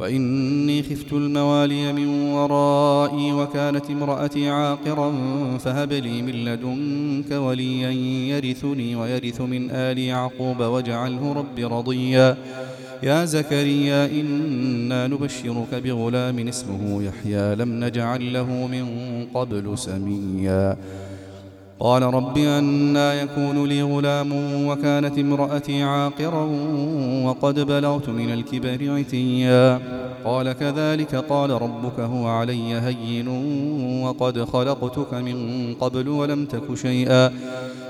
وإني خفت الموالي من ورائي وكانت امرأتي عاقرا فهب لي من لدنك وليا يرثني ويرث من آل يعقوب واجعله رب رضيا. يا زكريا إنا نبشرك بغلام اسمه يحيى. لم نجعل له من قبل سميا. قال رب أنا يكون لي غلام وكانت امرأتي عاقرا وقد بلغت من الكبر عتيا. قال كذلك قال ربك هو علي هين وقد خلقتك من قبل ولم تك شيئا.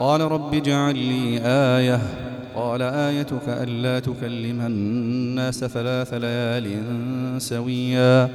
قال رب اجعل لي آية. قال آيتك ألا تكلم الناس ثلاث ليال سويا.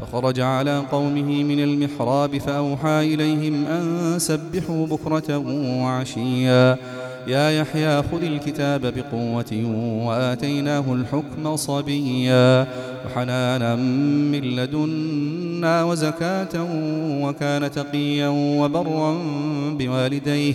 فخرج على قومه من المحراب فأوحى إليهم أن سبحوا بكرة وعشيا. يا يحيى خذ الكتاب بقوة وآتيناه الحكم صبيا. وحنانا من لدنا وزكاة وكان تقيا وبرا بوالديه.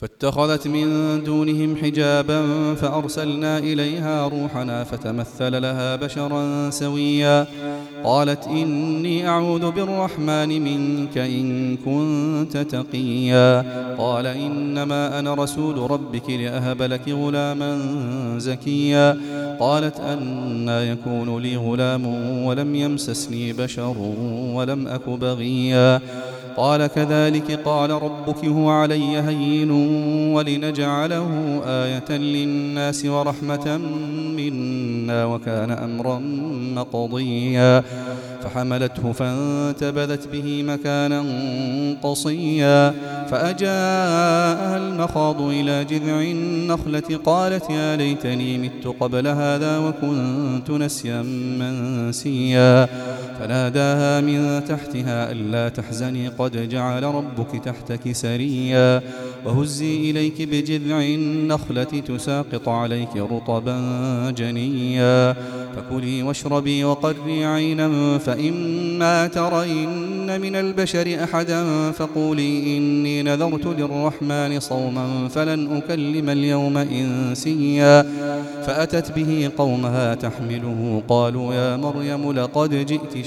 فاتخذت من دونهم حجابا فأرسلنا إليها روحنا فتمثل لها بشرا سويا. قالت إني أعوذ بالرحمن منك إن كنت تقيا. قال إنما أنا رسول ربك لأهب لك غلاما زكيا. قالت أنا يكون لي غلام ولم يمسسني بشر ولم أك بغيا. قال كذلك قال ربك هو علي هين ولنجعله آية للناس ورحمة منا وكان أمرا مقضيا. فحملته فانتبذت به مكانا قصيا. فأجاءها المخاض إلى جذع النخلة قالت يا ليتني مت قبل هذا وكنت نسيا منسيا. فناداها من تحتها ألا تحزني قد جعل ربك تحتك سريا وهزي إليك بجذع النخلة تساقط عليك رطبا جنيا فكلي واشربي وقري عينا فإما ترين من البشر أحدا فقولي إني نذرت للرحمن صوما فلن أكلم اليوم إنسيا فأتت به قومها تحمله قالوا يا مريم لقد جئت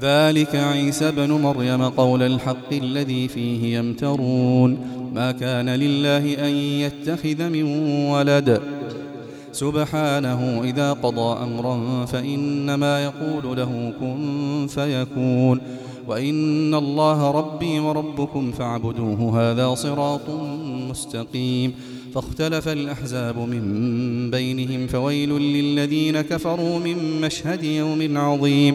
ذلك عيسى بن مريم قول الحق الذي فيه يمترون. ما كان لله أن يتخذ من ولد. سبحانه إذا قضى أمرا فإنما يقول له كن فيكون. وإن الله ربي وربكم فاعبدوه هذا صراط مستقيم. فاختلف الأحزاب من بينهم فويل للذين كفروا من مشهد يوم عظيم.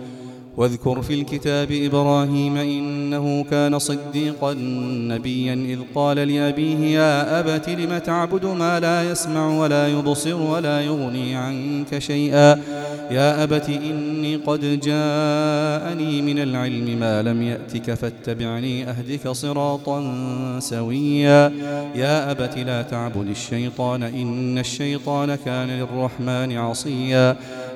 واذكر في الكتاب إبراهيم إنه كان صديقا نبيا إذ قال لأبيه يا أبت لم تعبد ما لا يسمع ولا يبصر ولا يغني عنك شيئا يا أبت إني قد جاءني من العلم ما لم يأتك فاتبعني أهدك صراطا سويا يا أبت لا تعبد الشيطان إن الشيطان كان للرحمن عصيا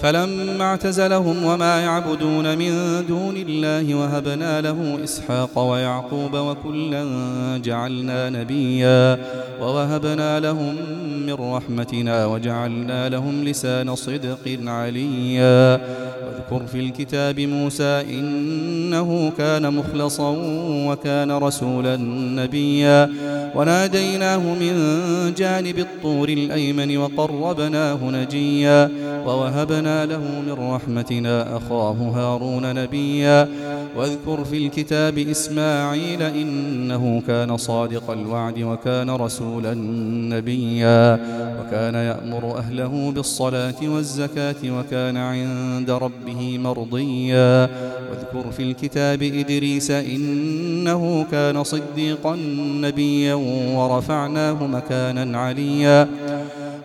فلما اعتزلهم وما يعبدون من دون الله وهبنا له إسحاق ويعقوب وكلا جعلنا نبيا ووهبنا لهم من رحمتنا وجعلنا لهم لسان صدق عليا. واذكر في الكتاب موسى إنه كان مخلصا وكان رسولا نبيا. وناديناه من جانب الطور الأيمن وقربناه نجيا. ووهبنا له من رحمتنا أخاه هارون نبيا. واذكر في الكتاب إسماعيل إنه كان صادق الوعد وكان رسولا نبيا. وكان يأمر أهله بالصلاة والزكاة وكان عند ربه مرضيا. واذكر في الكتاب إدريس إنه كان صديقا نبيا ورفعناه مكانا عليا.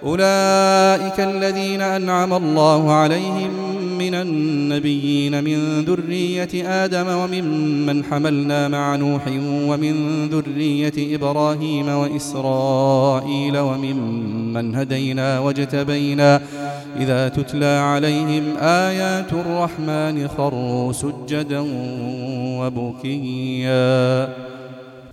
أولئك الذين أنعم الله عليهم من النبيين من ذرية آدم وممن حملنا مع نوح ومن ذرية إبراهيم وإسرائيل وممن هدينا واجتبينا إذا تتلى عليهم آيات الرحمن خروا سجدا وبكيا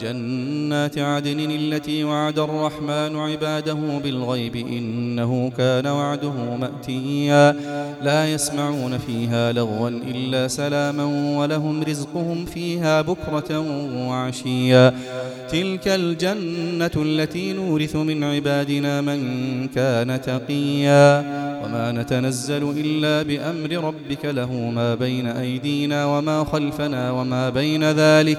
جنات عدن التي وعد الرحمن عباده بالغيب إنه كان وعده مأتيا. لا يسمعون فيها لغوا إلا سلاما ولهم رزقهم فيها بكرة وعشيا. تلك الجنة التي نورث من عبادنا من كان تقيا. وما نتنزل إلا بأمر ربك له ما بين أيدينا وما خلفنا وما بين ذلك.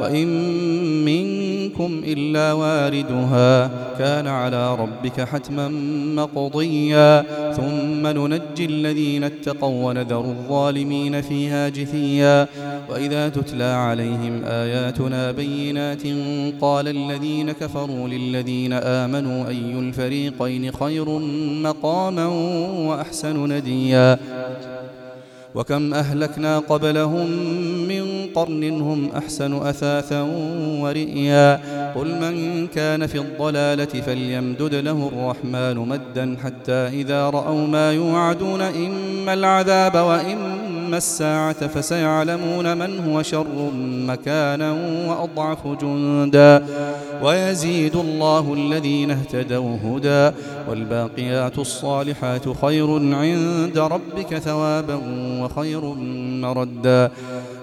وإن منكم إلا واردها كان على ربك حتما مقضيا. ثم ننجي الذين اتقوا ونذر الظالمين فيها جثيا. وإذا تتلى عليهم آياتنا بينات قال الذين كفروا للذين آمنوا أي الفريقين خير مقاما وأحسن نديا؟ وكم أهلكنا قبلهم قرن هم أحسن أثاثا ورئيا قل من كان في الضلالة فليمدد له الرحمن مدا حتى إذا رأوا ما يوعدون إما العذاب وإما الساعة فسيعلمون من هو شر مكانا وأضعف جندا ويزيد الله الذين اهتدوا هدى والباقيات الصالحات خير عند ربك ثوابا وخير مردا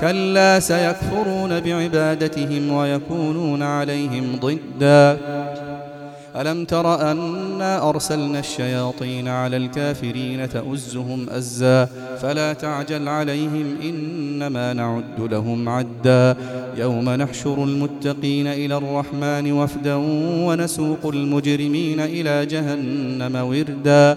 كلا سيكفرون بعبادتهم ويكونون عليهم ضدا. ألم تر أنا أرسلنا الشياطين على الكافرين تؤزهم أزا؟ فلا تعجل عليهم إنما نعد لهم عدا. يوم نحشر المتقين إلى الرحمن وفدا ونسوق المجرمين إلى جهنم وردا.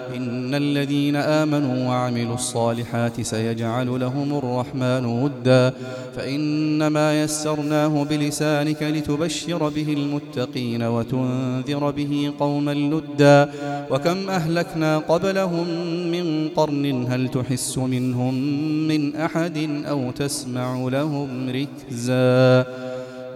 إن الذين آمنوا وعملوا الصالحات سيجعل لهم الرحمن ودا فإنما يسرناه بلسانك لتبشر به المتقين وتنذر به قوما لدا وكم أهلكنا قبلهم من قرن هل تحس منهم من أحد أو تسمع لهم ركزا